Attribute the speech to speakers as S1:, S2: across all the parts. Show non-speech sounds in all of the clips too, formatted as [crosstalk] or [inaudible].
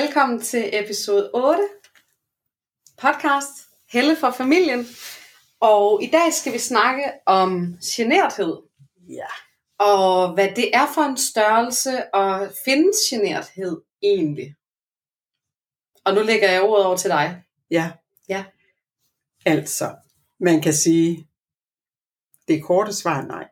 S1: velkommen til episode 8, podcast Helle for familien. Og i dag skal vi snakke om generthed.
S2: Ja.
S1: Og hvad det er for en størrelse, og findes generthed egentlig? Og nu lægger jeg ordet over til dig.
S2: Ja.
S1: Ja.
S2: Altså, man kan sige, det korte svar er nej.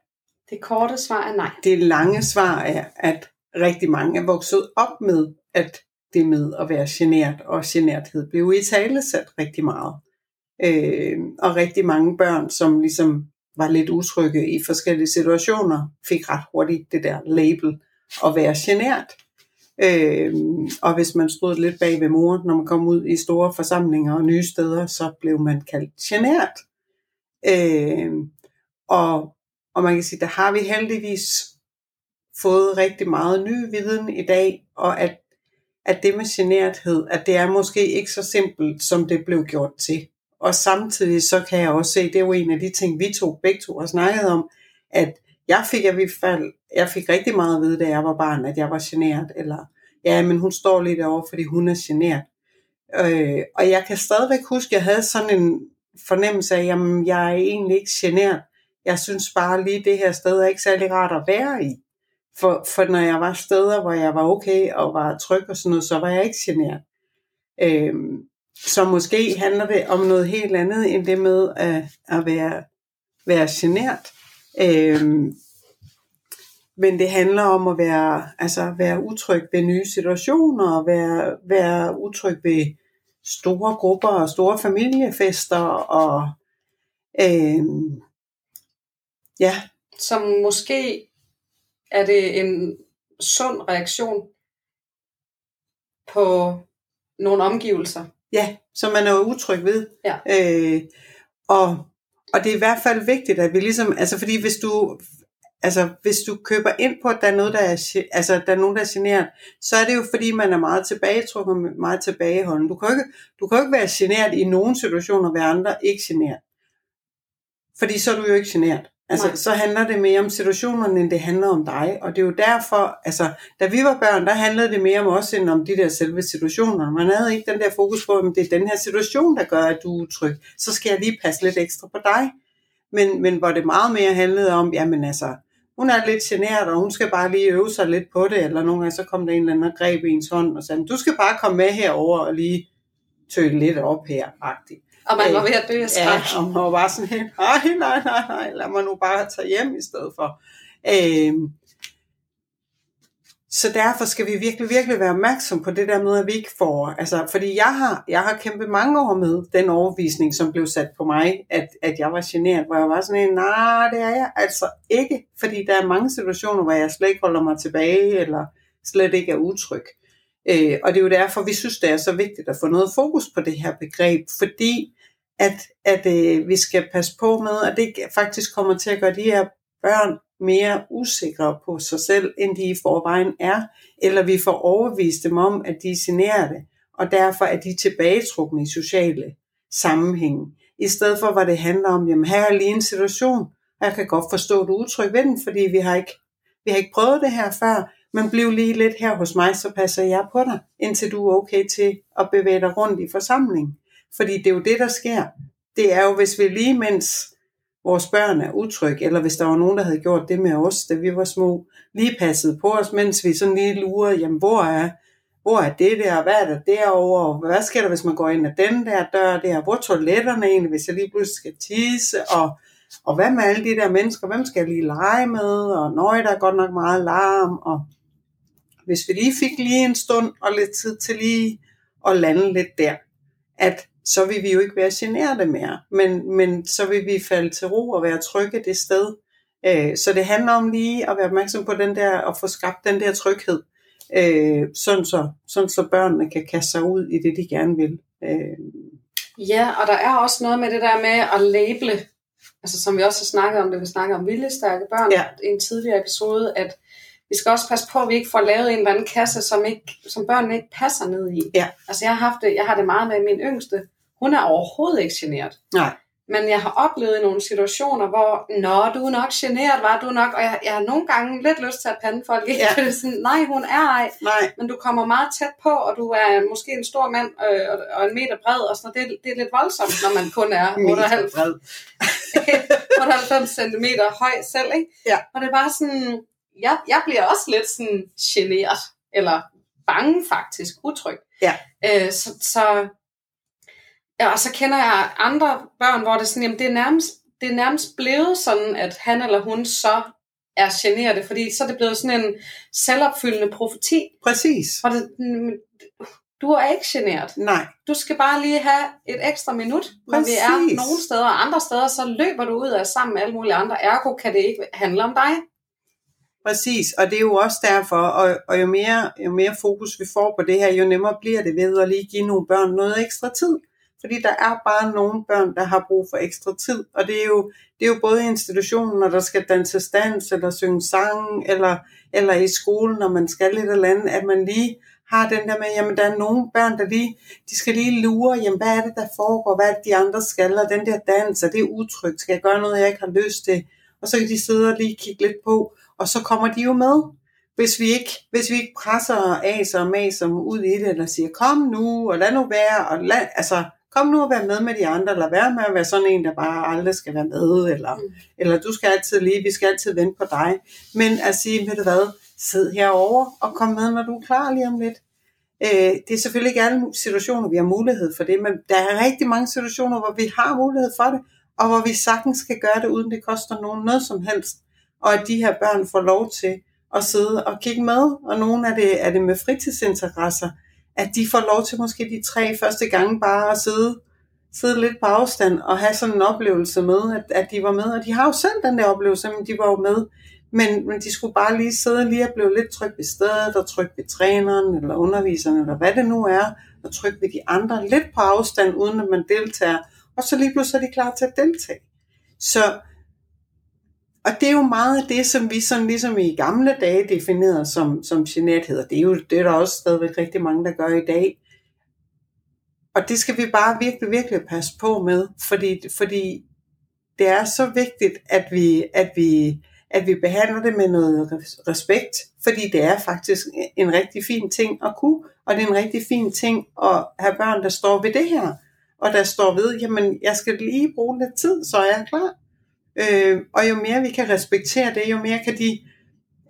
S1: Det korte svar er nej.
S2: Det lange svar er, at rigtig mange er vokset op med, at det med at være genert og generthed blev i tale sat rigtig meget. Øh, og rigtig mange børn, som ligesom var lidt utrygge i forskellige situationer, fik ret hurtigt det der label at være genert. Øh, og hvis man stod lidt bag ved moren, når man kom ud i store forsamlinger og nye steder, så blev man kaldt genert. Øh, og, og man kan sige, der har vi heldigvis fået rigtig meget ny viden i dag, og at, at det med generthed, at det er måske ikke så simpelt, som det blev gjort til. Og samtidig så kan jeg også se, det er jo en af de ting, vi to begge to har snakket om, at jeg fik i hvert fald, jeg fik rigtig meget at vide, da jeg var barn, at jeg var genert, eller ja, men hun står lidt over, fordi hun er genert. Øh, og jeg kan stadigvæk huske, at jeg havde sådan en fornemmelse af, jamen jeg er egentlig ikke genert. Jeg synes bare lige, det her sted er ikke særlig rart at være i. For, for når jeg var steder, hvor jeg var okay og var tryg og sådan noget, så var jeg ikke genert. Øhm, så måske handler det om noget helt andet, end det med at, at være, være genert. Øhm, men det handler om at være, altså være utryg ved nye situationer, og være, være utryg ved store grupper og store familiefester, og øhm, ja.
S1: Som måske er det en sund reaktion på nogle omgivelser.
S2: Ja, som man er utryg ved.
S1: Ja.
S2: Øh, og, og det er i hvert fald vigtigt, at vi ligesom, altså fordi hvis du, altså hvis du køber ind på, at der er, noget, der er, altså, der er nogen, der er generet, så er det jo fordi, man er meget tilbagetrukket, meget tilbageholdende. Du kan jo ikke, du kan jo ikke være generet i nogle situationer, ved andre ikke generet. Fordi så er du jo ikke generet. Altså, Nej. så handler det mere om situationerne, end det handler om dig. Og det er jo derfor, altså, da vi var børn, der handlede det mere om os, end om de der selve situationer. Man havde ikke den der fokus på, at det er den her situation, der gør, at du er utryg. Så skal jeg lige passe lidt ekstra på dig. Men, men hvor det meget mere handlede om, jamen altså, hun er lidt generet, og hun skal bare lige øve sig lidt på det, eller nogle gange så kom der en eller anden og greb i ens hånd og sagde, du skal bare komme med herover og lige tøle lidt op her, agtigt.
S1: Og man var ved at dø af skræk.
S2: Ja, og man var bare sådan helt, nej, nej, nej, nej, lad mig nu bare tage hjem i stedet for. Øhm, så derfor skal vi virkelig, virkelig være opmærksom på det der med, at vi ikke får, altså, fordi jeg har, jeg har kæmpet mange år med den overvisning, som blev sat på mig, at, at jeg var generet, hvor jeg var sådan en, nej, det er jeg altså ikke, fordi der er mange situationer, hvor jeg slet ikke holder mig tilbage, eller slet ikke er utryg. Øh, og det er jo derfor, vi synes, det er så vigtigt at få noget fokus på det her begreb, fordi at, at øh, vi skal passe på med, at det faktisk kommer til at gøre de her børn mere usikre på sig selv, end de i forvejen er, eller vi får overvist dem om, at de generer det, og derfor er de tilbagetrukne i sociale sammenhænge. I stedet for, hvad det handler om, jamen her er lige en situation, og jeg kan godt forstå, det udtryk utryg ved den, fordi vi har ikke, vi har ikke prøvet det her før, men bliv lige lidt her hos mig, så passer jeg på dig, indtil du er okay til at bevæge dig rundt i forsamlingen. Fordi det er jo det, der sker. Det er jo, hvis vi lige mens vores børn er utrygge, eller hvis der var nogen, der havde gjort det med os, da vi var små, lige passede på os, mens vi sådan lige lurede, jamen hvor er, hvor er det der, hvad er der derovre, hvad sker der, hvis man går ind ad den der dør der, hvor er toiletterne egentlig, hvis jeg lige pludselig skal tisse, og, og hvad med alle de der mennesker, hvem skal jeg lige lege med, og nøj, der er godt nok meget larm, og hvis vi lige fik lige en stund og lidt tid til lige at lande lidt der, at så vil vi jo ikke være generede mere, men, men så vil vi falde til ro og være trygge det sted. Øh, så det handler om lige at være opmærksom på den der, og få skabt den der tryghed, øh, sådan, så, sådan så børnene kan kaste sig ud i det, de gerne vil. Øh.
S1: Ja, og der er også noget med det der med at label, altså som vi også har snakket om, det vi snakker om viljestærke børn ja. i en tidligere episode, at vi skal også passe på, at vi ikke får lavet en eller anden kasse, som, ikke, som børnene ikke passer ned i.
S2: Ja.
S1: Altså jeg har, haft det, jeg har det meget med min yngste. Hun er overhovedet ikke generet.
S2: Nej.
S1: Men jeg har oplevet nogle situationer, hvor, nå, du er nok generet, var du nok, og jeg, jeg har nogle gange lidt lyst til at pande folk, ikke? Ja. [laughs] sådan, nej, hun er ej,
S2: nej.
S1: men du kommer meget tæt på, og du er måske en stor mand, øh, og en meter bred, og sådan det, det er lidt voldsomt, når man kun er [laughs] 98 [laughs] cm høj selv, ikke?
S2: Ja.
S1: Og det er bare sådan, jeg, jeg bliver også lidt sådan generet, eller bange faktisk, utryg.
S2: Ja.
S1: Øh, så, så Ja, og så kender jeg andre børn, hvor det er sådan, jamen det er nærmest, det er nærmest blevet sådan, at han eller hun så er generet, fordi så er det blevet sådan en selvopfyldende profeti.
S2: Præcis.
S1: Og det, du er ikke generet.
S2: Nej.
S1: Du skal bare lige have et ekstra minut, når Præcis. vi er nogle steder, og andre steder, så løber du ud af sammen med alle mulige andre. Ergo kan det ikke handle om dig.
S2: Præcis, og det er jo også derfor, og, og jo, mere, jo mere fokus vi får på det her, jo nemmere bliver det ved at lige give nogle børn noget ekstra tid. Fordi der er bare nogle børn, der har brug for ekstra tid. Og det er jo, det er jo både i institutionen, når der skal danse dans, eller synge sang, eller, eller i skolen, når man skal lidt eller andet, at man lige har den der med, jamen der er nogle børn, der lige, de skal lige lure, jamen hvad er det, der foregår, hvad er det, de andre skal, og den der dans, er det utrygt, skal jeg gøre noget, jeg ikke har lyst til? Og så kan de sidde og lige kigge lidt på, og så kommer de jo med. Hvis vi ikke, hvis vi ikke presser aser og maser ud i det, eller siger, kom nu, og lad nu være, og lad, altså, kom nu og vær med med de andre, eller vær med at være sådan en, der bare aldrig skal være med, eller, mm. eller du skal altid lige, vi skal altid vente på dig. Men at sige, ved du hvad, sid herover og kom med, når du er klar lige om lidt. Øh, det er selvfølgelig ikke alle situationer, vi har mulighed for det, men der er rigtig mange situationer, hvor vi har mulighed for det, og hvor vi sagtens skal gøre det, uden det koster nogen noget som helst. Og at de her børn får lov til at sidde og kigge med, og nogle af det er det med fritidsinteresser, at de får lov til måske de tre første gange bare at sidde, sidde lidt på afstand og have sådan en oplevelse med, at, at de var med. Og de har jo selv den der oplevelse, men de var jo med. Men, men de skulle bare lige sidde lige og blive lidt trygt ved stedet, og trygt ved træneren, eller underviseren, eller hvad det nu er, og trygt ved de andre, lidt på afstand, uden at man deltager. Og så lige pludselig er de klar til at deltage. Så og det er jo meget af det, som vi sådan ligesom i gamle dage definerede som, som genethed. Det er jo det er der også stadigvæk rigtig mange, der gør i dag. Og det skal vi bare virkelig, virkelig passe på med, fordi, fordi det er så vigtigt, at vi, at, vi, at vi behandler det med noget respekt, fordi det er faktisk en rigtig fin ting at kunne, og det er en rigtig fin ting at have børn, der står ved det her, og der står ved, jamen jeg skal lige bruge lidt tid, så er jeg klar. Øh, og jo mere vi kan respektere det, jo mere kan de,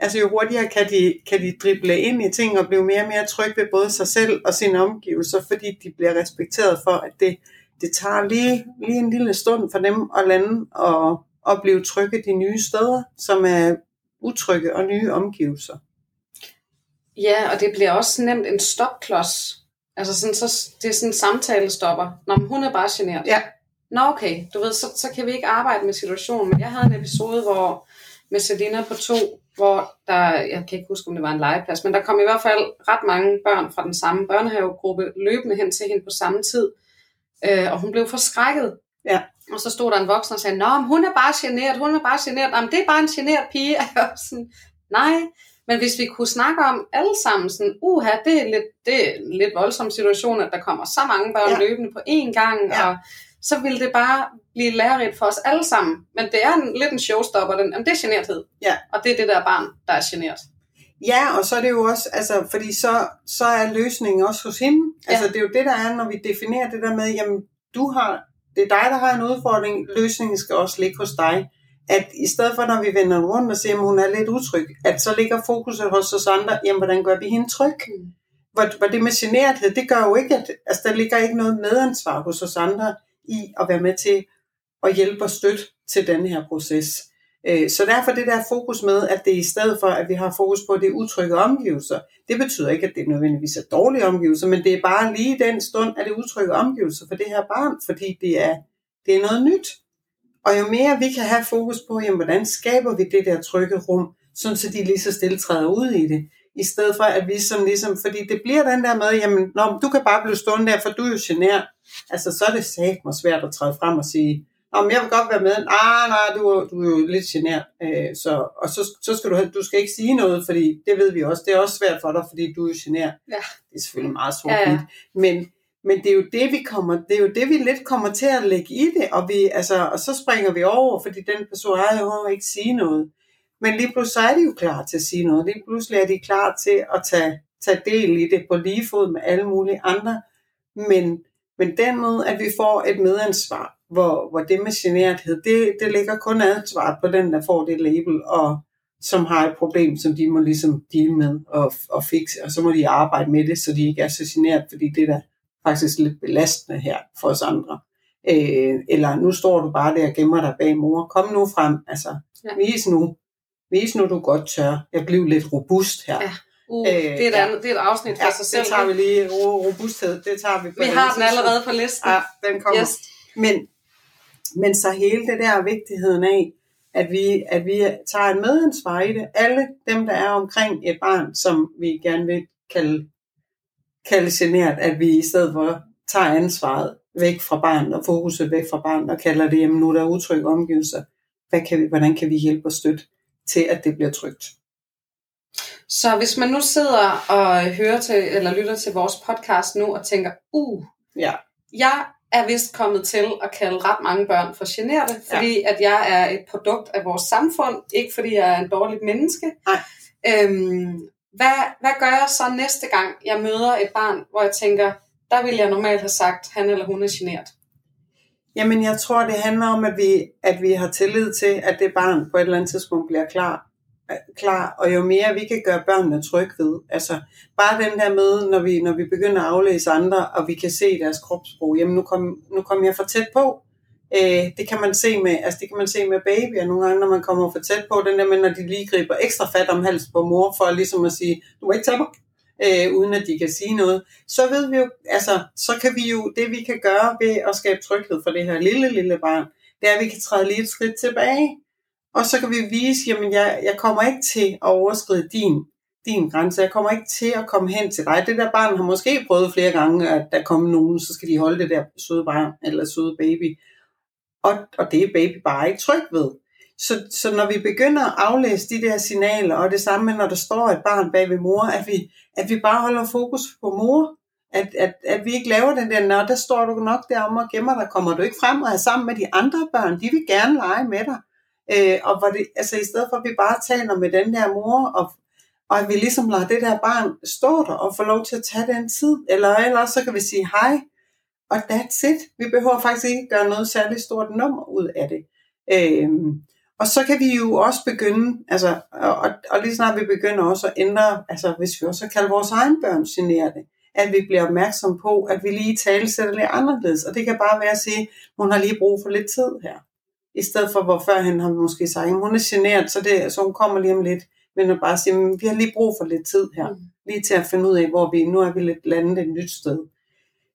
S2: altså jo hurtigere kan de, kan de drible ind i ting og blive mere og mere trygge ved både sig selv og sine omgivelser, fordi de bliver respekteret for, at det, det tager lige, lige en lille stund for dem at lande og, og blive trygge de nye steder, som er utrygge og nye omgivelser.
S1: Ja, og det bliver også nemt en stopklods. Altså sådan, så det er sådan en samtale stopper. Når hun er bare generet.
S2: Ja.
S1: Nå okay, du ved, så, så kan vi ikke arbejde med situationen. Men jeg havde en episode, hvor med Selina på to, hvor der, jeg kan ikke huske, om det var en legeplads, men der kom i hvert fald ret mange børn fra den samme børnehavegruppe løbende hen til hende på samme tid. Øh, og hun blev forskrækket.
S2: Ja.
S1: Og så stod der en voksen og sagde, Nå, hun er bare generet, hun er bare generet. Jamen, det er bare en generet pige. [laughs] Og sådan, nej, men hvis vi kunne snakke om alle sammen sådan, uha, det er lidt, det er en lidt voldsom situation, at der kommer så mange børn ja. løbende på én gang, ja. og så vil det bare blive lærerigt for os alle sammen. Men det er en, lidt en showstopper, den, jamen det er generthed.
S2: Ja.
S1: Og det er det der barn, der er generet.
S2: Ja, og så er det jo også, altså, fordi så, så er løsningen også hos hende. Ja. Altså, det er jo det, der er, når vi definerer det der med, jamen, du har, det er dig, der har en udfordring, løsningen skal også ligge hos dig. At i stedet for, når vi vender rundt og siger, at hun er lidt utryg, at så ligger fokuset hos os andre, jamen, hvordan gør vi hende tryg? Mm. Hvor, hvor det med generthed, det gør jo ikke, at altså, der ligger ikke noget medansvar hos os andre i at være med til at hjælpe og støtte til den her proces. Øh, så derfor det der fokus med, at det i stedet for, at vi har fokus på det utrygge omgivelser, det betyder ikke, at det nødvendigvis er dårlige omgivelser, men det er bare lige den stund, at det utrygge omgivelser for det her barn, fordi det er, det er noget nyt. Og jo mere vi kan have fokus på, jamen, hvordan skaber vi det der trygge rum, sådan så de lige så stille træder ud i det, i stedet for at vi som ligesom, fordi det bliver den der med, jamen, når du kan bare blive stående der, for du er jo genert. Altså, så er det sagt mig svært at træde frem og sige, om jeg vil godt være med. Nej, nej, du, du er jo lidt genert. Øh, så, og så, så skal du, du skal ikke sige noget, fordi det ved vi også. Det er også svært for dig, fordi du er jo genert.
S1: Ja.
S2: Det er selvfølgelig meget svært. Ja, ja. Men, men det er jo det, vi kommer, det er jo det, vi lidt kommer til at lægge i det, og, vi, altså, og så springer vi over, fordi den person er jo ikke sige noget. Men lige pludselig så er de jo klar til at sige noget. Lige pludselig er de klar til at tage, tage del i det på lige fod med alle mulige andre. Men, men den måde, at vi får et medansvar, hvor, hvor det med generthed, det, det ligger kun ansvaret på den, der får det label, og som har et problem, som de må ligesom deal med og, og fikse, og så må de arbejde med det, så de ikke er så generet, fordi det er da faktisk lidt belastende her for os andre. Øh, eller nu står du bare der og gemmer dig bag mor. Kom nu frem, altså ja. vis nu, vis nu du godt tør. Jeg blev lidt robust her. Ja.
S1: Uh, øh, det, er et ja. andet, det er et afsnit for ja, sig selv.
S2: det tager vi lige. Robusthed, det tager vi
S1: på Vi har den allerede på listen.
S2: Ja, den kommer. Yes. Men, men så hele det der vigtigheden af, at vi, at vi tager en medansvar i det. Alle dem, der er omkring et barn, som vi gerne vil kalde, kalde generet, at vi i stedet for tager ansvaret væk fra barnet og fokuset væk fra barnet og kalder det, jamen nu er der utrygge omgivelser. Hvad kan vi, hvordan kan vi hjælpe og støtte til, at det bliver trygt?
S1: Så hvis man nu sidder og hører til, eller lytter til vores podcast nu og tænker, uh, ja. jeg er vist kommet til at kalde ret mange børn for generte, fordi ja. at jeg er et produkt af vores samfund, ikke fordi jeg er en dårlig menneske.
S2: Nej.
S1: Øhm, hvad, hvad gør jeg så næste gang, jeg møder et barn, hvor jeg tænker, der vil jeg normalt have sagt, han eller hun er genert?
S2: Jamen, jeg tror, det handler om, at vi, at vi har tillid til, at det barn på et eller andet tidspunkt bliver klar klar, og jo mere vi kan gøre børnene trygge ved. Altså bare den der med, når vi, når vi begynder at aflæse andre, og vi kan se deres kropssprog, jamen nu kom, nu kom jeg for tæt på. Øh, det kan man se med, altså det kan man se med babyer nogle gange, når man kommer for tæt på, den der med, når de lige griber ekstra fat om hals på mor, for ligesom at sige, du må ikke tage mig, øh, uden at de kan sige noget, så ved vi jo, altså, så kan vi jo, det vi kan gøre ved at skabe tryghed for det her lille, lille barn, det er, at vi kan træde lige et skridt tilbage, og så kan vi vise, jamen jeg, jeg kommer ikke til at overskride din, din grænse. Jeg kommer ikke til at komme hen til dig. Det der barn har måske prøvet flere gange, at der kommer nogen, så skal de holde det der søde barn eller søde baby. Og, og det er baby bare ikke tryg ved. Så, så når vi begynder at aflæse de der signaler, og det samme når der står et barn bag ved mor, at vi, at vi bare holder fokus på mor, at, at, at vi ikke laver den der, når der står du nok derom og gemmer dig, kommer du ikke frem og er sammen med de andre børn, de vil gerne lege med dig. Øh, og hvor det, altså i stedet for, at vi bare taler med den der mor, og, og at vi ligesom lader det der barn stå der og få lov til at tage den tid, eller ellers så kan vi sige hej, og that's it. Vi behøver faktisk ikke gøre noget særligt stort nummer ud af det. Øh, og så kan vi jo også begynde, altså, og, og lige snart vi begynder også at ændre, altså hvis vi også kalder vores egen børn generede, at vi bliver opmærksom på, at vi lige tale sætter lidt anderledes. Og det kan bare være at sige, hun har lige brug for lidt tid her. I stedet for, hvor før han har måske sagt, at hun er generet, så, det, så hun kommer lige om lidt. Men at bare sige, at vi har lige brug for lidt tid her. Mm. Lige til at finde ud af, hvor vi nu er vi lidt landet et nyt sted.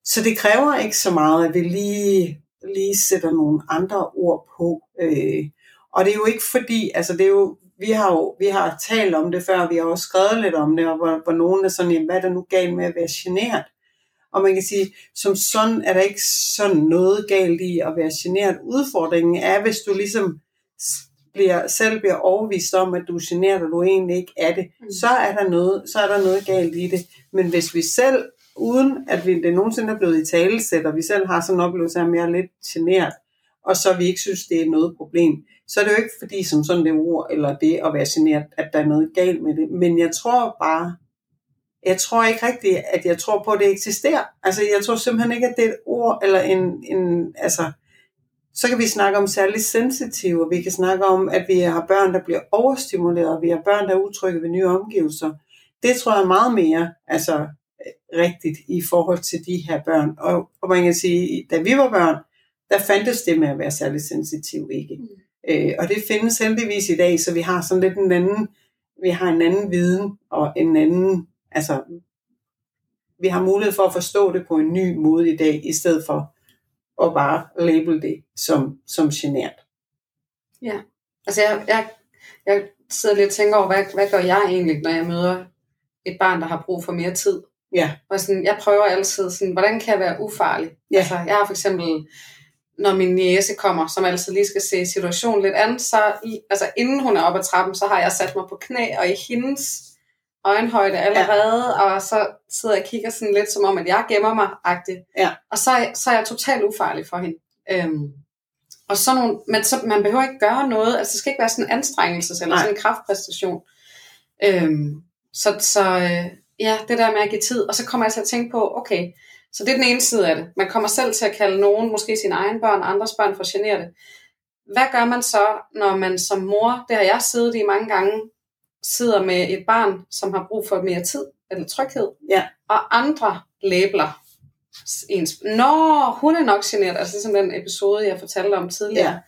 S2: Så det kræver ikke så meget, at vi lige, lige sætter nogle andre ord på. Øh, og det er jo ikke fordi, altså det er jo, vi har jo vi har talt om det før, vi har også skrevet lidt om det, og hvor, hvor nogen er sådan, jamen, hvad er der nu galt med at være generet? Og man kan sige, som sådan er der ikke sådan noget galt i at være generet. Udfordringen er, hvis du ligesom bliver, selv bliver overvist om, at du er generet, og du egentlig ikke er det, mm. så, er der noget, så er der noget galt i det. Men hvis vi selv, uden at vi, det nogensinde er blevet i talesæt, og vi selv har sådan en oplevelse af, at jeg er lidt generet, og så vi ikke synes, det er noget problem, så er det jo ikke fordi, som sådan det ord, eller det at være generet, at der er noget galt med det. Men jeg tror bare, jeg tror ikke rigtigt, at jeg tror på, at det eksisterer. Altså, jeg tror simpelthen ikke, at det er et ord, eller en, en altså, så kan vi snakke om særligt sensitive, og vi kan snakke om, at vi har børn, der bliver overstimuleret, og vi har børn, der er utrygge ved nye omgivelser. Det tror jeg er meget mere altså, rigtigt i forhold til de her børn. Og, og man kan sige, da vi var børn, der fandtes det med at være særligt sensitiv ikke. Mm. Øh, og det findes heldigvis i dag, så vi har sådan lidt en anden, vi har en anden viden og en anden altså, vi har mulighed for at forstå det på en ny måde i dag, i stedet for at bare label det som, som genert.
S1: Ja, altså jeg, jeg, jeg sidder lidt og tænker over, hvad, hvad gør jeg egentlig, når jeg møder et barn, der har brug for mere tid?
S2: Ja.
S1: Og sådan, jeg prøver altid, sådan, hvordan kan jeg være ufarlig? Ja. Altså, jeg har for eksempel, når min niece kommer, som altid lige skal se situationen lidt andet, så altså, inden hun er oppe ad trappen, så har jeg sat mig på knæ, og i hendes øjenhøjde allerede, ja. og så sidder jeg og kigger sådan lidt som om, at jeg gemmer mig, agtigt.
S2: Ja.
S1: Og så, så er jeg totalt ufarlig for hende. Øhm, og så nogle, men så, man behøver ikke gøre noget, altså det skal ikke være sådan en anstrengelse eller Nej. sådan en kraftpræstation. Øhm, så så øh, ja, det der med at give tid, og så kommer jeg til at tænke på, okay, så det er den ene side af det. Man kommer selv til at kalde nogen, måske sine egne børn, andres børn for generte. Hvad gør man så, når man som mor, det har jeg siddet i mange gange, sidder med et barn, som har brug for mere tid eller tryghed,
S2: ja.
S1: og andre læbler ens. Nå, hun er nok generet, altså ligesom den episode, jeg fortalte om tidligere. Ja.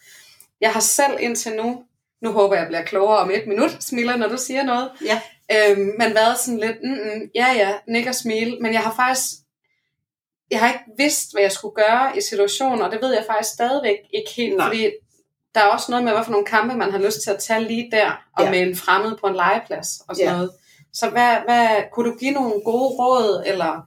S1: Jeg har selv indtil nu, nu håber jeg, bliver klogere om et minut, smiler, når du siger noget,
S2: ja.
S1: øhm, men været sådan lidt, mm, ja ja, nik og smile, men jeg har faktisk, jeg har ikke vidst, hvad jeg skulle gøre i situationen, og det ved jeg faktisk stadigvæk ikke helt, Nej. fordi der er også noget med, hvad for nogle kampe man har lyst til at tage lige der, og ja. med en fremmed på en legeplads og sådan ja. noget. Så hvad, hvad, kunne du give nogle gode råd, eller...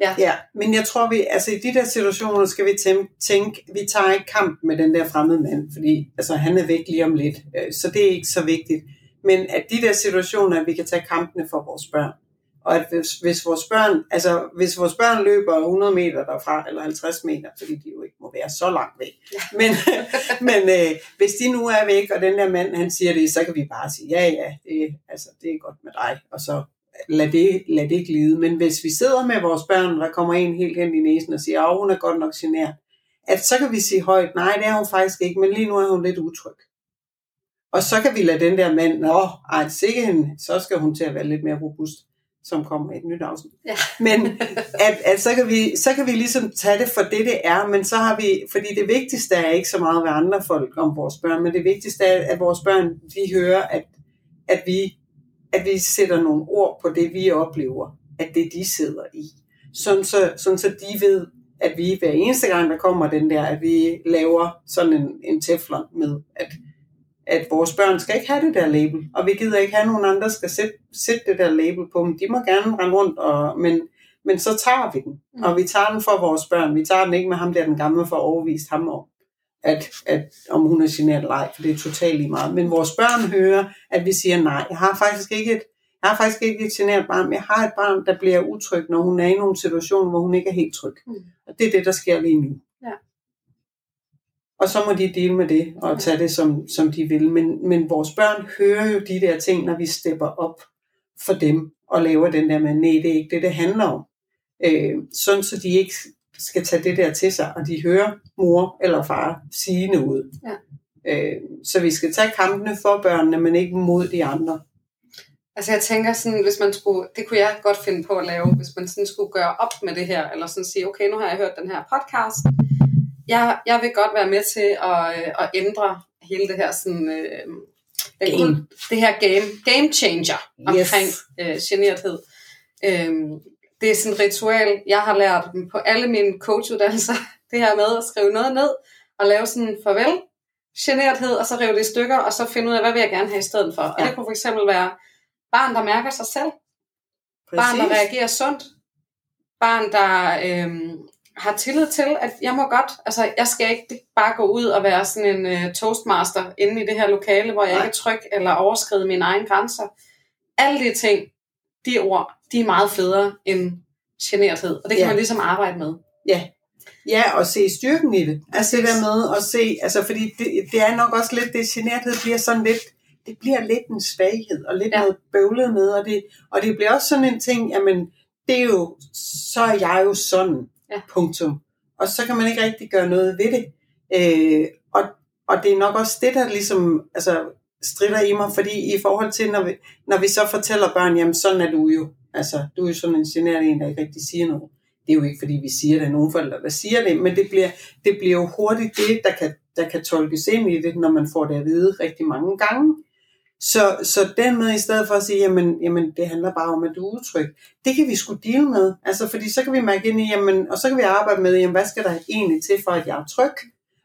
S2: Ja. ja, men jeg tror, vi, altså i de der situationer skal vi tænke, vi tager ikke kamp med den der fremmede mand, fordi altså, han er væk lige om lidt, øh, så det er ikke så vigtigt. Men at de der situationer, at vi kan tage kampene for vores børn og at hvis, hvis, vores børn, altså, hvis vores børn løber 100 meter derfra, eller 50 meter, fordi de jo ikke må være så langt væk, [laughs] men, men øh, hvis de nu er væk, og den der mand, han siger det, så kan vi bare sige, ja, ja, det, altså, det er godt med dig, og så lad det, lad det glide. Men hvis vi sidder med vores børn, der kommer en helt hen i næsen og siger, at hun er godt nok genert, at så kan vi sige højt, nej, det er hun faktisk ikke, men lige nu er hun lidt utryg. Og så kan vi lade den der mand, nå, ej, sikke hende, så skal hun til at være lidt mere robust som kommer i et nyt afsnit.
S1: Ja.
S2: Men [laughs] at, at så, kan vi, så kan vi ligesom tage det for det, det er, men så har vi, fordi det vigtigste er ikke så meget, hvad andre folk om vores børn, men det vigtigste er, at vores børn, de hører, at, at, vi, at vi sætter nogle ord på det, vi oplever, at det de sidder i. Sådan så, sådan så de ved, at vi hver eneste gang, der kommer den der, at vi laver sådan en, en teflon med, at at vores børn skal ikke have det der label, og vi gider ikke have nogen andre, skal sætte, sætte det der label på dem. De må gerne rende rundt, og, men, men så tager vi den. Mm. Og vi tager den for vores børn. Vi tager den ikke med ham der, den gamle, for at overvise ham om, at, at, om hun er generet eller ej, for det er totalt lige meget. Men vores børn hører, at vi siger nej. Jeg har faktisk ikke et, jeg har faktisk ikke et generet barn, men jeg har et barn, der bliver utryg, når hun er i nogle situationer, hvor hun ikke er helt tryg. Mm. Og det er det, der sker lige nu. Og så må de dele med det og tage det, som, som de vil. Men, men vores børn hører jo de der ting, når vi stepper op for dem og laver den der med, nej, det er ikke det, det handler om. Øh, sådan så de ikke skal tage det der til sig, og de hører mor eller far sige noget.
S1: Ja.
S2: Øh, så vi skal tage kampene for børnene, men ikke mod de andre.
S1: Altså jeg tænker sådan, hvis man skulle, det kunne jeg godt finde på at lave, hvis man sådan skulle gøre op med det her, eller sådan sige, okay, nu har jeg hørt den her podcast, jeg, jeg vil godt være med til at, øh, at ændre hele det her sådan, øh, game. det her game, game changer omkring yes. øh, generthed. Øhm, det er sådan et ritual, jeg har lært dem på alle mine coachuddannelser, [laughs] det her med at skrive noget ned, og lave sådan en farvel, generthed, og så rive det i stykker, og så finde ud af, hvad vil jeg gerne have i stedet for. Ja. Og det kunne for eksempel være barn, der mærker sig selv, Præcis. barn, der reagerer sundt, barn, der øhm, har tillid til, at jeg må godt, altså jeg skal ikke bare gå ud og være sådan en uh, toastmaster inde i det her lokale, hvor jeg Nej. ikke er tryg eller overskride mine egne grænser. Alle de ting, de ord, de er meget federe end generthed, og det kan ja. man ligesom arbejde med.
S2: Ja, Ja, og se styrken i det. Altså det der med at se, altså fordi det, det er nok også lidt, det generthed bliver sådan lidt, det bliver lidt en svaghed, og lidt ja. noget bøvlet med, og det, og det bliver også sådan en ting, jamen, det er jo, så er jeg jo sådan. Ja. Punktum. Og så kan man ikke rigtig gøre noget ved det. Øh, og, og det er nok også det, der ligesom altså, strider i mig, fordi i forhold til, når vi, når vi så fortæller børn, jamen sådan er du jo. Altså, du er jo sådan en generende en, der ikke rigtig siger noget. Det er jo ikke, fordi vi siger det, nogen forældre, der siger det, men det bliver, det bliver jo hurtigt det, der kan, der kan tolkes ind i det, når man får det at vide rigtig mange gange. Så, så den med, i stedet for at sige, jamen, jamen det handler bare om, at du er utryg, det kan vi sgu deal med. Altså, fordi så kan vi mærke ind i, jamen, og så kan vi arbejde med, jamen, hvad skal der egentlig til, for at jeg er tryg?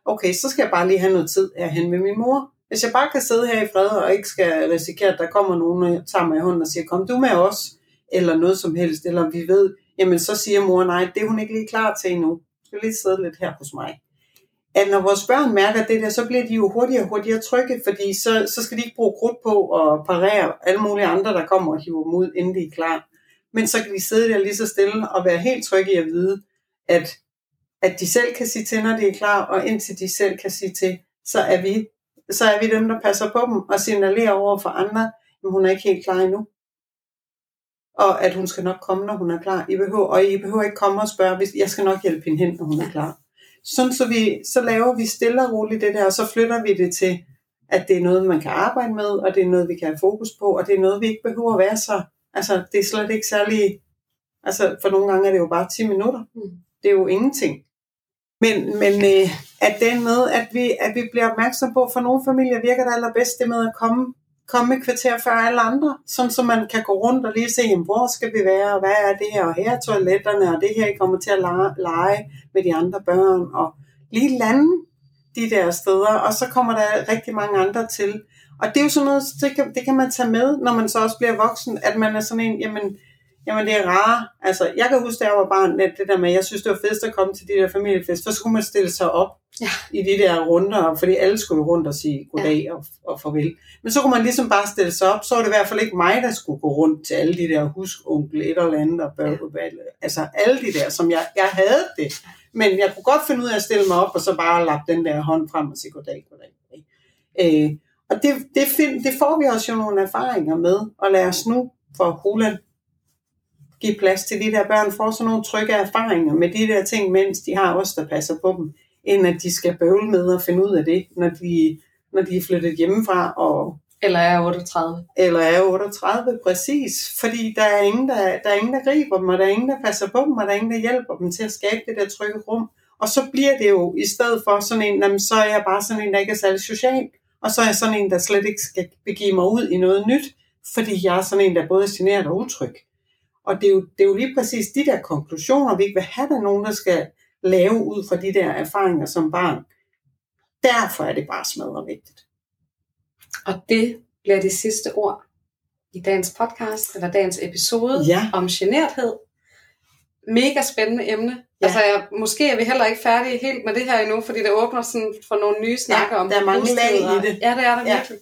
S2: Okay, så skal jeg bare lige have noget tid hen med min mor. Hvis jeg bare kan sidde her i fred, og ikke skal risikere, at der kommer nogen, og tager mig i hånden og siger, kom du med os, eller noget som helst, eller vi ved, jamen så siger mor, nej, det er hun ikke lige klar til endnu. Du skal lige sidde lidt her hos mig at når vores børn mærker det der, så bliver de jo hurtigere og hurtigere trygge, fordi så, så skal de ikke bruge krudt på at parere alle mulige andre, der kommer og hiver dem ud, inden de er klar. Men så kan de sidde der lige så stille og være helt trygge i at vide, at, at de selv kan sige til, når de er klar, og indtil de selv kan sige til, så er vi, så er vi dem, der passer på dem og signalerer over for andre, at hun er ikke helt klar endnu. Og at hun skal nok komme, når hun er klar. I behøver, og I behøver ikke komme og spørge, hvis jeg skal nok hjælpe hende hen, når hun er klar. Sådan så, vi, så laver vi stille og roligt det der, og så flytter vi det til, at det er noget, man kan arbejde med, og det er noget, vi kan have fokus på, og det er noget, vi ikke behøver at være så, altså det er slet ikke særlig, altså for nogle gange er det jo bare 10 minutter. Mm. Det er jo ingenting. Men, men øh, at den med, at vi, at vi bliver opmærksom på, for nogle familier virker det allerbedst det med at komme komme et kvarter før alle andre, sådan så man kan gå rundt og lige se, jamen, hvor skal vi være, og hvad er det her, og her er toiletterne, og det her, I kommer til at lege med de andre børn, og lige lande de der steder, og så kommer der rigtig mange andre til. Og det er jo sådan noget, det kan, det kan man tage med, når man så også bliver voksen, at man er sådan en, jamen, Jamen det er rare. Altså, jeg kan huske, da jeg var barn, det der med, jeg synes, det var fedest at komme til de der familiefest. Så skulle man stille sig op ja. i de der runder, fordi alle skulle rundt og sige goddag ja. og, og farvel. Men så kunne man ligesom bare stille sig op, så var det i hvert fald ikke mig, der skulle gå rundt til alle de der huskonkel, et eller andet, og bør, ja. altså alle de der, som jeg, jeg havde det. Men jeg kunne godt finde ud af at stille mig op, og så bare lappe den der hånd frem og sige goddag, goddag. goddag. Øh, og det, det, find, det får vi også jo nogle erfaringer med, og lade os nu for Roland give plads til de der børn, får sådan nogle trygge erfaringer med de der ting, mens de har os, der passer på dem, end at de skal bøvle med at finde ud af det, når de, når de er flyttet hjemmefra og
S1: eller er 38.
S2: Eller er 38, præcis. Fordi der er, ingen, der, der er ingen, der griber dem, og der er ingen, der passer på dem, og der er ingen, der hjælper dem til at skabe det der trygge rum. Og så bliver det jo, i stedet for sådan en, jamen, så er jeg bare sådan en, der ikke er særlig social, og så er jeg sådan en, der slet ikke skal begive mig ud i noget nyt, fordi jeg er sådan en, der både er generet og utryg. Og det er, jo, det er jo lige præcis de der konklusioner, vi ikke vil have, der nogen, der skal lave ud fra de der erfaringer som barn. Derfor er det bare smadret vigtigt.
S1: Og det bliver det sidste ord i dagens podcast, eller dagens episode ja. om generthed. Mega spændende emne. Ja. Altså, jeg, måske er vi heller ikke færdige helt med det her endnu, fordi det åbner sådan for nogle nye snakker ja, om
S2: der er mange lag i det.
S1: Ja, det er der ja. virkelig.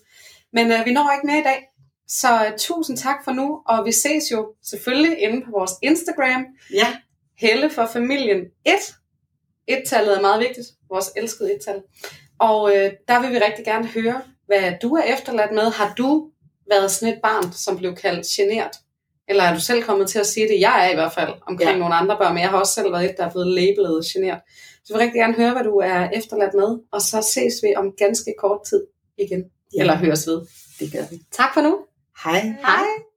S1: Men uh, vi når ikke mere i dag. Så uh, tusind tak for nu, og vi ses jo selvfølgelig inde på vores Instagram.
S2: Ja.
S1: Helle for familien 1. Et-tallet er meget vigtigt, vores elskede et-tal. Og uh, der vil vi rigtig gerne høre, hvad du er efterladt med. Har du været sådan et barn, som blev kaldt genert? Eller er du selv kommet til at sige det? Jeg er i hvert fald omkring ja. nogle andre børn, men jeg har også selv været et, der er blevet labelet genert. Så jeg vil rigtig gerne høre, hvad du er efterladt med, og så ses vi om ganske kort tid igen. Ja. Eller høres ved.
S2: Det gør vi.
S1: Tak for nu.
S2: Hej.
S1: Hej.